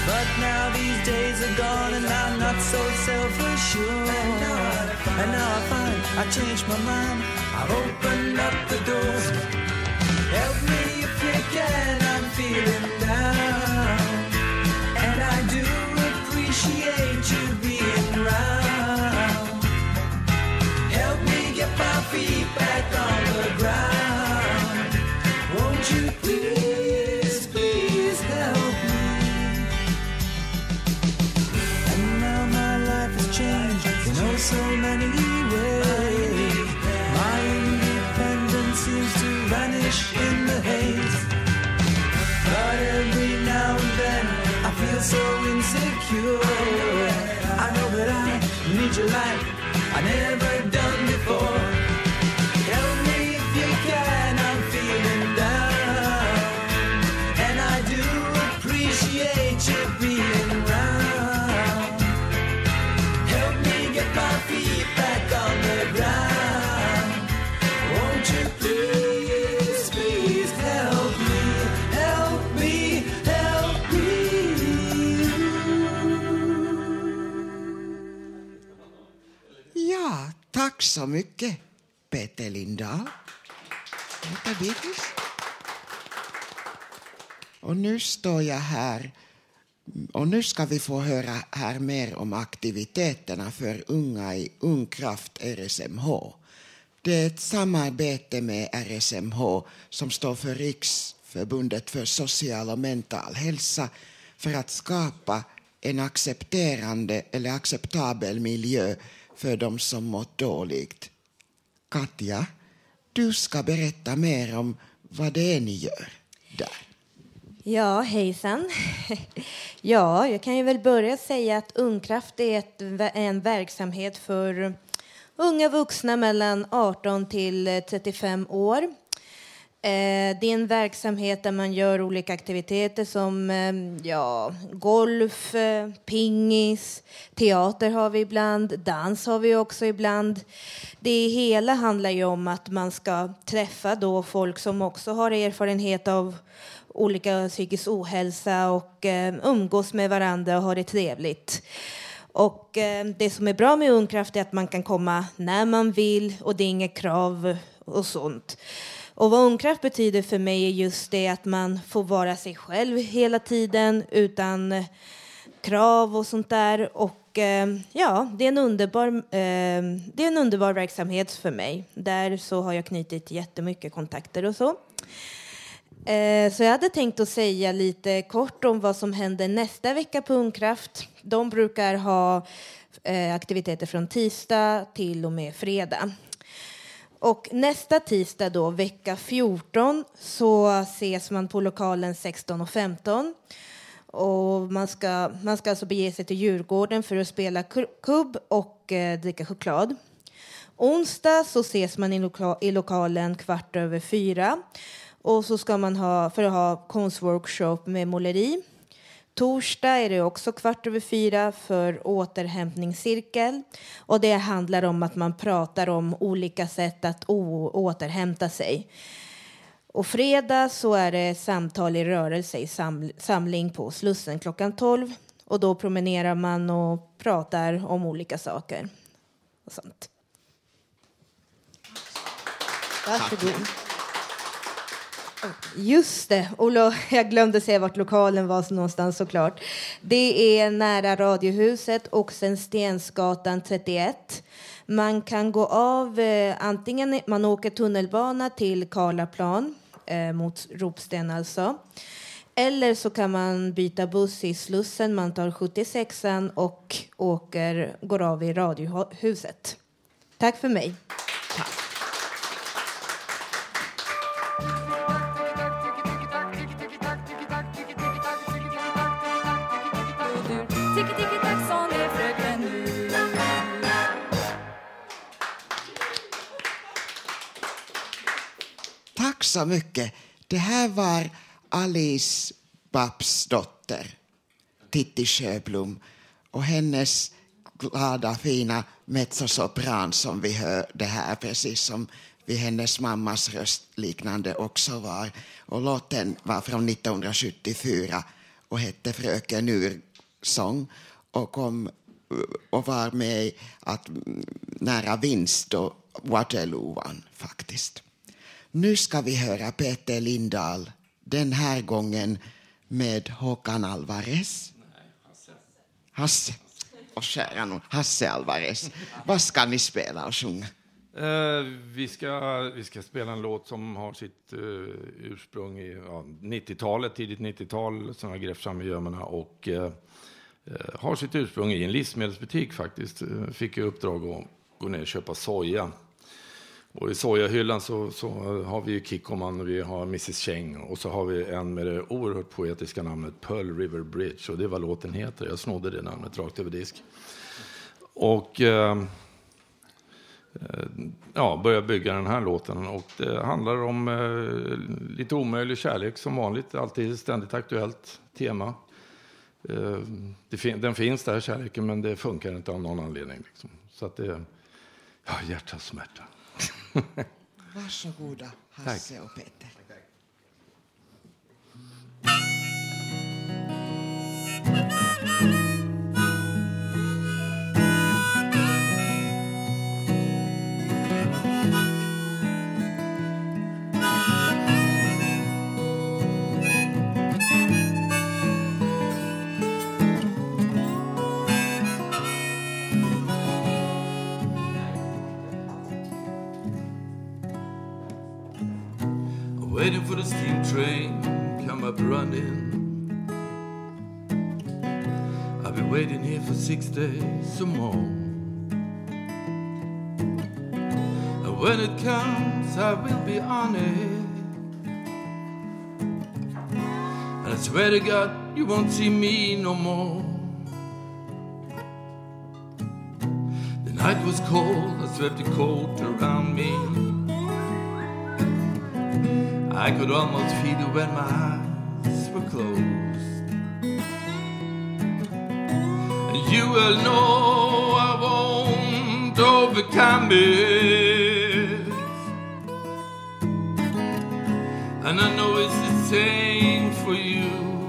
Speaker 28: But now these days are gone and I'm not so self-assured. And now I find I changed my mind. I've opened up the door. Help me if you can, insecure. I know that I need your light I never done
Speaker 1: så mycket, Peter Lindahl. Och nu står jag här och nu ska vi få höra här mer om aktiviteterna för unga i Ung Kraft RSMH. Det är ett samarbete med RSMH som står för Riksförbundet för social och mental hälsa för att skapa en accepterande eller acceptabel miljö för de som mått dåligt. Katja, du ska berätta mer om vad det är ni gör där.
Speaker 29: Ja, hejsan. [laughs] Ja, jag kan ju väl börja säga att Ungkraft är ett, en verksamhet för unga vuxna mellan 18 till 35 år. Eh, det är en verksamhet där man gör olika aktiviteter som eh, ja, golf, eh, pingis, teater har vi ibland, dans har vi också ibland. Det hela handlar ju om att man ska träffa då folk som också har erfarenhet av olika psykisk ohälsa och umgås med varandra och ha det trevligt. Och det som är bra med Ungkraft är att man kan komma när man vill och det är inga krav och sånt. Och vad Ungkraft betyder för mig är just det att man får vara sig själv hela tiden utan eh, krav och sånt där. Och eh, ja, det är en underbar, eh, det är en underbar verksamhet för mig. Där så har jag knutit jättemycket kontakter och så. Eh, Så jag hade tänkt att säga lite kort om vad som händer nästa vecka på Ungkraft. De brukar ha eh, aktiviteter från tisdag till och med fredag. Och nästa tisdag då, vecka 14, så ses man på lokalen 16 och 15. Och man ska, man ska alltså bege sig till Djurgården för att spela kubb och eh, dricka choklad. Onsdag så ses man i, loka- i lokalen kvart över fyra. Och så ska man ha, för att ha konstworkshop med måleri. Torsdag är det också kvart över fyra för återhämtningscirkel. Och det handlar om att man pratar om olika sätt att återhämta sig. Och fredag så är det samtal i rörelse i saml- samling på Slussen klockan 12. Och då promenerar man och pratar om olika saker. Och sånt. Varsågod. Just det, Olo, [laughs] jag glömde säga vart lokalen var någonstans såklart. Det är nära Radiohuset och sen Stensgatan 31. Man kan gå av, eh, antingen man åker tunnelbana till Karlaplan eh, mot Ropsten alltså. Eller så kan man byta buss i Slussen, man tar 76an och åker, går av i Radiohuset. Tack för mig.
Speaker 1: Så mycket. Det här var Alice Babs dotter, Titti Sjöblom, och hennes glada, fina mezzosopran som vi hörde här, precis som vid hennes mammas röst liknande också var. Och låten var från 1974 och hette Fröken Ursång och, kom, och var med att mm, nära vinst då Waterloo vann faktiskt. Nu ska vi höra Peter Lindahl, den här gången med Håkan Alvarez. Hasse. Och kära nån, Hasse Alvarez. Vad ska ni spela och sjunga?
Speaker 30: Eh, vi, ska, vi ska spela en låt som har sitt eh, ursprung i ja, 90-talet, tidigt 90-tal, som har grävt fram i gömmorna och eh, eh, har sitt ursprung i en livsmedelsbutik faktiskt. Eh, fick i uppdrag att gå ner och köpa soja. Och i sojahyllan så, så har vi ju Kikkoman och vi har Mrs Cheng och så har vi en med det oerhört poetiska namnet Pearl River Bridge och det är vad låten heter. Jag snodde det namnet rakt över disk. Och eh, eh ja, börja bygga den här låten. Och det handlar om eh, lite omöjlig kärlek som vanligt, alltid ständigt aktuellt tema. Eh, det fin- den finns där, kärleken, men det funkar inte av någon anledning. Liksom. Så att det, ja, hjärtats smärta.
Speaker 1: Varsågoda, Hasse och Peter.
Speaker 31: Train, come up running. I've been waiting here for six days or more. And when it comes, I will be on it. And I swear to God, you won't see me no more. The Night was cold, I swept a coat around me. I could almost feel it when my eyes were closed. And you will know I won't overcome it. And I know it's the same for you.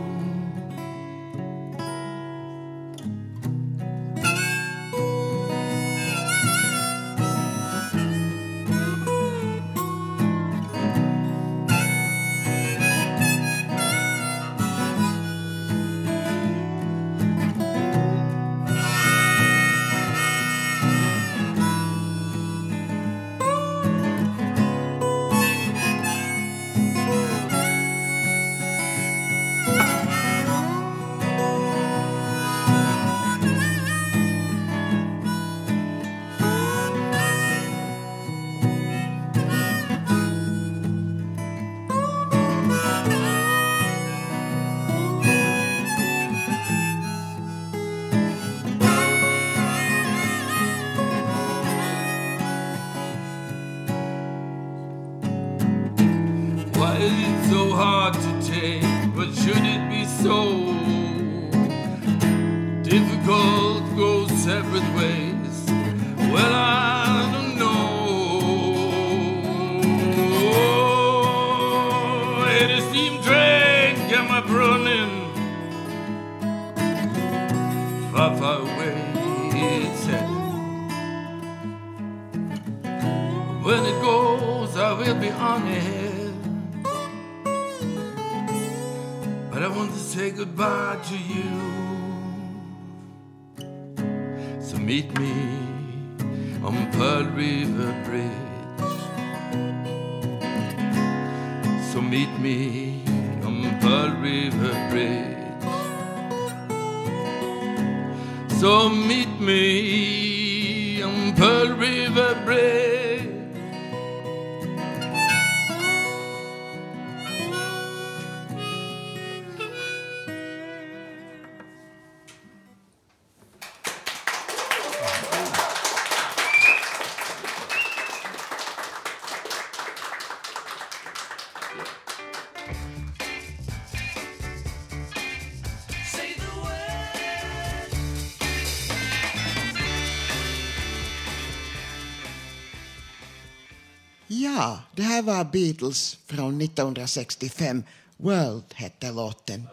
Speaker 1: Ja, det här var Beatles från 1965. World hette låten.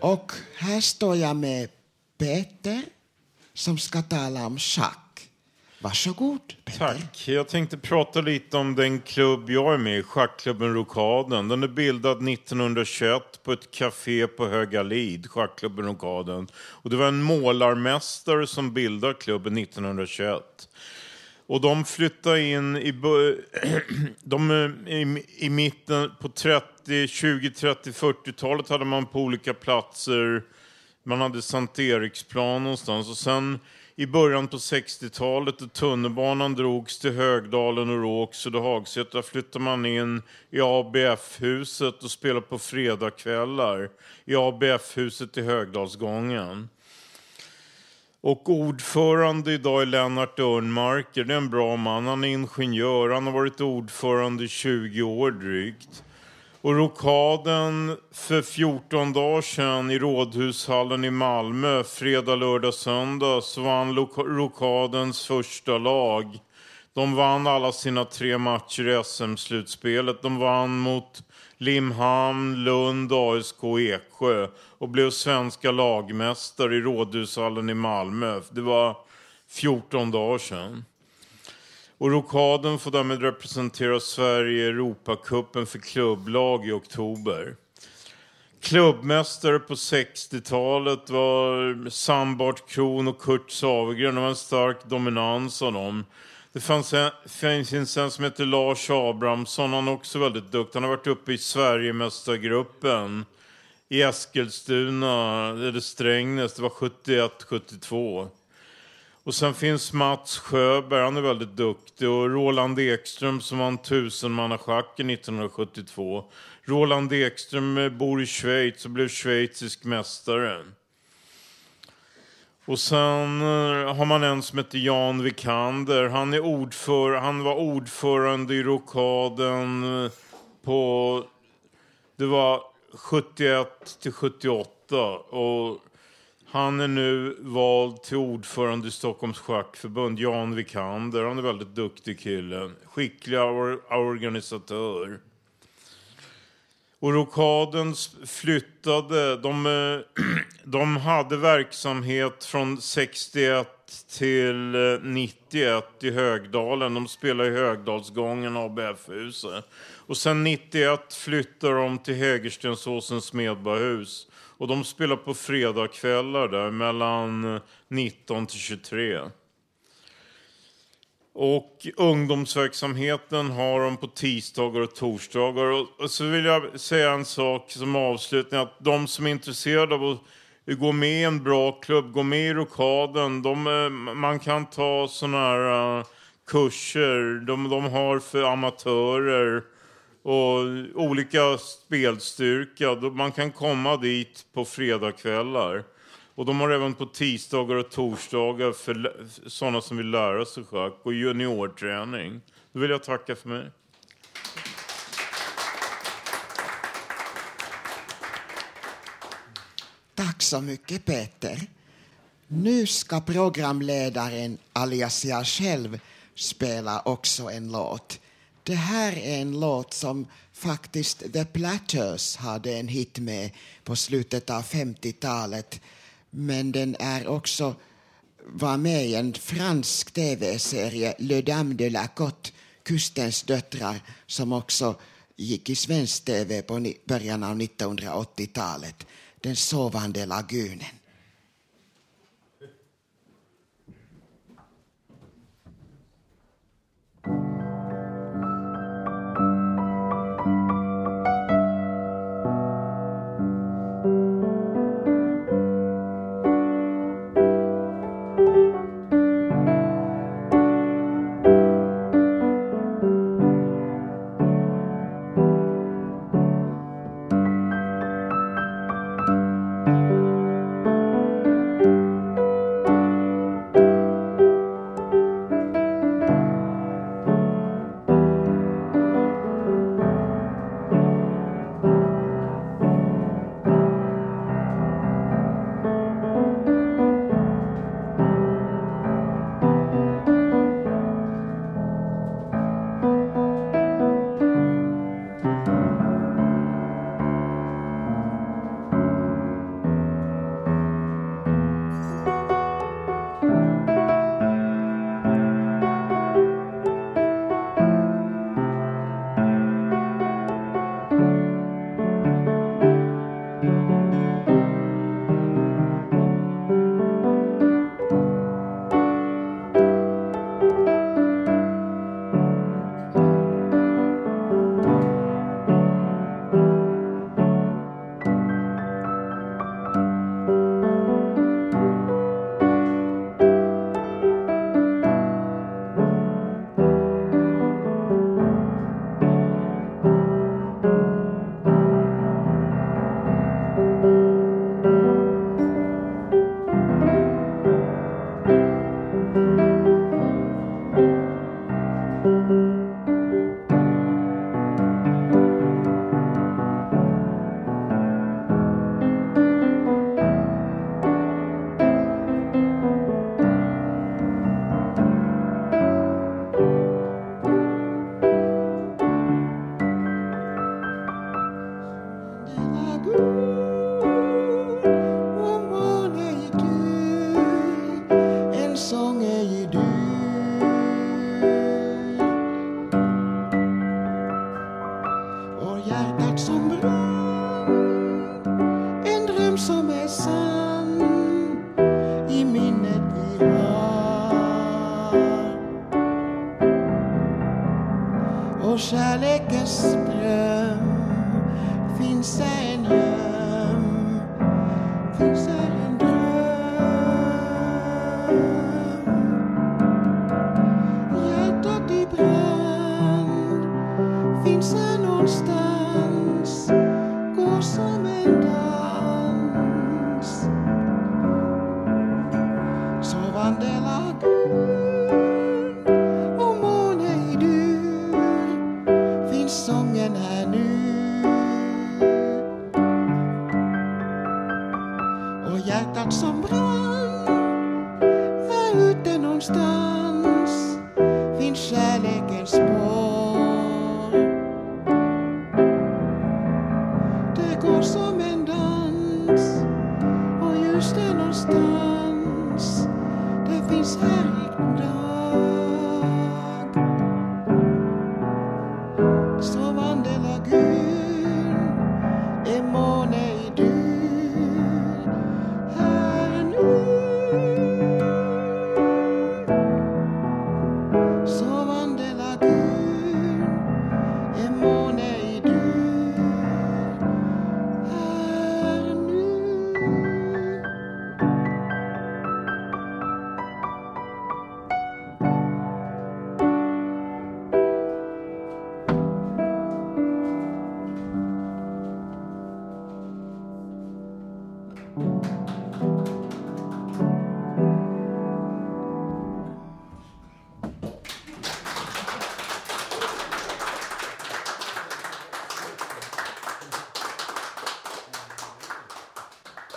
Speaker 1: Och här står jag med Peter som ska tala om schack. Varsågod. Peter.
Speaker 32: Tack. Jag tänkte prata lite om den klubb jag är med i, schackklubben Rokaden. Den är bildad 1921 på ett café på Höga Lid, schackklubben Rokaden. Och det var en målarmästare som bildade klubben 1921. Och de flyttade in i, [clears throat] de, eh, i, i mitten på 30, 20, 30, 40-talet hade man på olika platser. Man hade Sankt Eriksplan någonstans och sen i början på 60-talet då tunnelbanan drogs till Högdalen och Rågsved och Hagsätra flyttade man in i ABF-huset och spelade på fredagskvällar i ABF-huset i Högdalsgången. Och ordförande idag är Lennart Örnmarker. Det är en bra man. Han är ingenjör. Han har varit ordförande i 20 år drygt. Och rokaden för 14 dagar sedan i Rådhushallen i Malmö, fredag, lördag, söndag, så vann rokadens första lag. De vann alla sina tre matcher i SM-slutspelet. De vann mot Limhamn, Lund, ASK och Eksjö och blev svenska lagmästare i Rådhushallen i Malmö. Det var 14 dagar sedan. Och rokaden får därmed representera Sverige i Europacupen för klubblag i oktober. Klubbmästare på 60-talet var Sambart Kron och Kurt Savegren. Det var en stark dominans av dem. Det fanns en, finns en som heter Lars Abrahamsson. Han är också väldigt duktig. Han har varit uppe i Sverigemästargruppen i Eskilstuna, eller Strängnäs. Det var 71-72. Och sen finns Mats Sjöberg, han är väldigt duktig. Och Roland Ekström som vann tusenmannaschacken 1972. Roland Ekström eh, bor i Schweiz och blev schweizisk mästare. Och sen eh, har man en som heter Jan Vikander. Han, är ordför, han var ordförande i rockaden eh, på... Det var 71 till 78. Och han är nu vald till ordförande i Stockholms schackförbund. Jan Vikander. Han är väldigt duktig kille. Skicklig or- organisatör. Och rockaden flyttade. De, eh, [clears throat] de hade verksamhet från 61 till eh, 91 i Högdalen. De spelade i Högdalsgången, ABF-huset. Och sen 91 flyttade de till Hägerstensåsens Medborgarhus. Och de spelar på fredagkvällar där mellan 19 till 23. Och ungdomsverksamheten har de på tisdagar och torsdagar. Och så vill jag säga en sak som avslutning. Att de som är intresserade av att gå med i en bra klubb, gå med i Rokaden. De, eh, man kan ta sådana här eh, kurser. De, de har för amatörer och olika spelstyrka. Man kan komma dit på fredagskvällar. Och de har även på tisdagar och torsdagar för sådana som vill lära sig schack och juniorträning. Då vill jag tacka för mig.
Speaker 1: Tack så mycket Peter. Nu ska programledaren, alias jag själv, spela också en låt. Det här är en låt som faktiskt The Platters hade en hit med på slutet av 50-talet. Men den är också var med i en fransk tv-serie, Le Dame de la Côte, Kustens döttrar, som också gick i svensk tv på början av 1980-talet. Den sovande lagunen.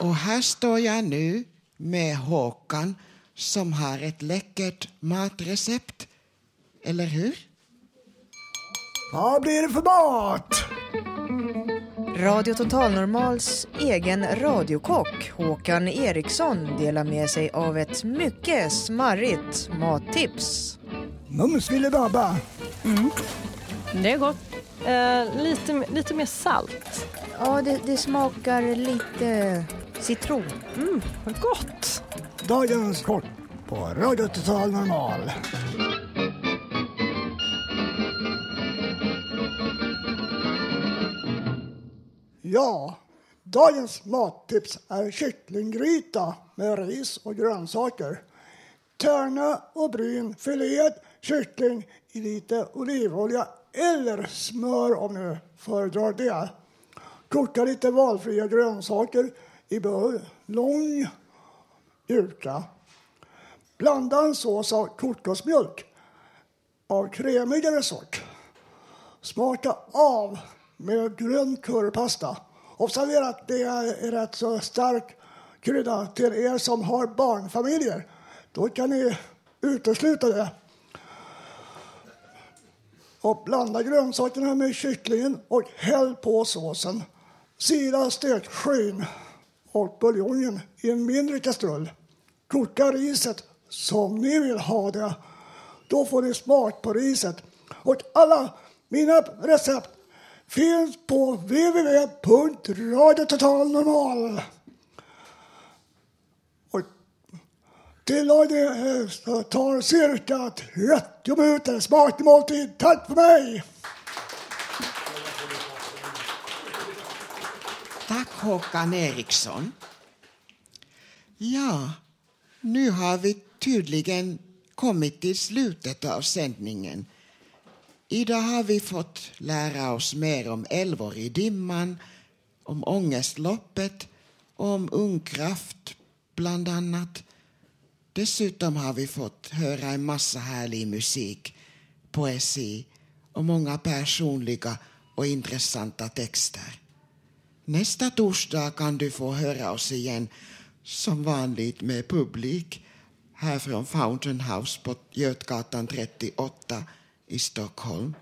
Speaker 1: Och här står jag nu med Håkan som har ett läckert matrecept. Eller hur?
Speaker 33: Vad blir det för mat?
Speaker 34: Radio Total Normals egen radiokock Håkan Eriksson delar med sig av ett mycket smarrigt mattips.
Speaker 33: Mums filibabba.
Speaker 35: Mm. Det är gott. Eh, lite, lite mer salt.
Speaker 34: Ja, det, det smakar lite citron.
Speaker 35: Mm, vad gott!
Speaker 33: Dagens kort på Radio Total Normal. Ja, dagens mattips är kycklinggryta med ris och grönsaker. Tärna och bryn filéad kyckling i lite olivolja eller smör om ni föredrar det. Koka lite valfria grönsaker i lång gurka. Blanda en sås av kokosmjölk av krämigare sort. Smaka av med grön currypasta. Observera att det är rätt så stark krydda till er som har barnfamiljer. Då kan ni utesluta det. Och blanda grönsakerna med kycklingen och häll på såsen. Sila stekt skyn och buljongen i en mindre kastrull. Koka riset som ni vill ha det. Då får ni smak på riset. Och alla mina recept finns på www.radiototalnormal. Och tar cirka 30 minuter. Smaklig måltid. Tack för mig!
Speaker 1: Håkan Eriksson. Ja, nu har vi tydligen kommit till slutet av sändningen. Idag har vi fått lära oss mer om älvor i dimman, om ångestloppet och om ungkraft, bland annat. Dessutom har vi fått höra en massa härlig musik, poesi och många personliga och intressanta texter. Nästa torsdag kan du få höra oss igen som vanligt med publik här från Fountain House på Götgatan 38 i Stockholm.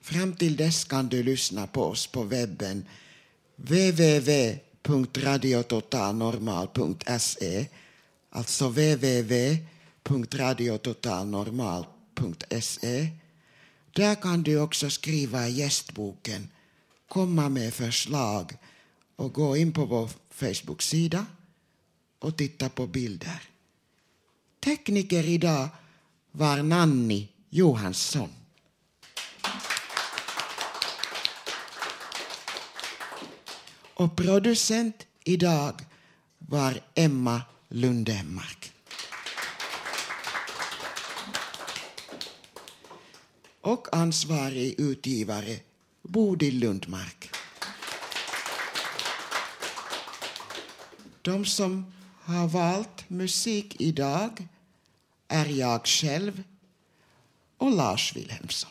Speaker 1: Fram till dess kan du lyssna på oss på webben www.radiototalnormal.se alltså www.radiototalnormal.se Där kan du också skriva i gästboken, komma med förslag och gå in på vår Facebook-sida och titta på bilder. Tekniker idag var Nanni Johansson. Och producent idag var Emma Lundmark. Och ansvarig utgivare Bodil Lundmark. De som har valt musik idag är jag själv och Lars Wilhelmsson.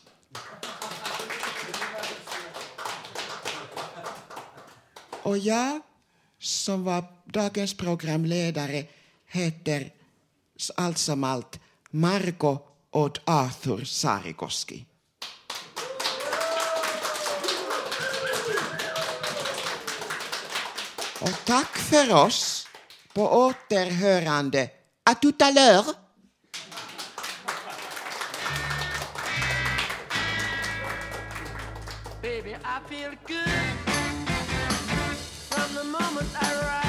Speaker 1: Och jag som var dagens programledare heter allt som allt Marko Odd Arthur Sarikoski. Och tack för oss. På återhörande. À tout à l'heure.
Speaker 28: Baby, I feel good from the moment I arrive.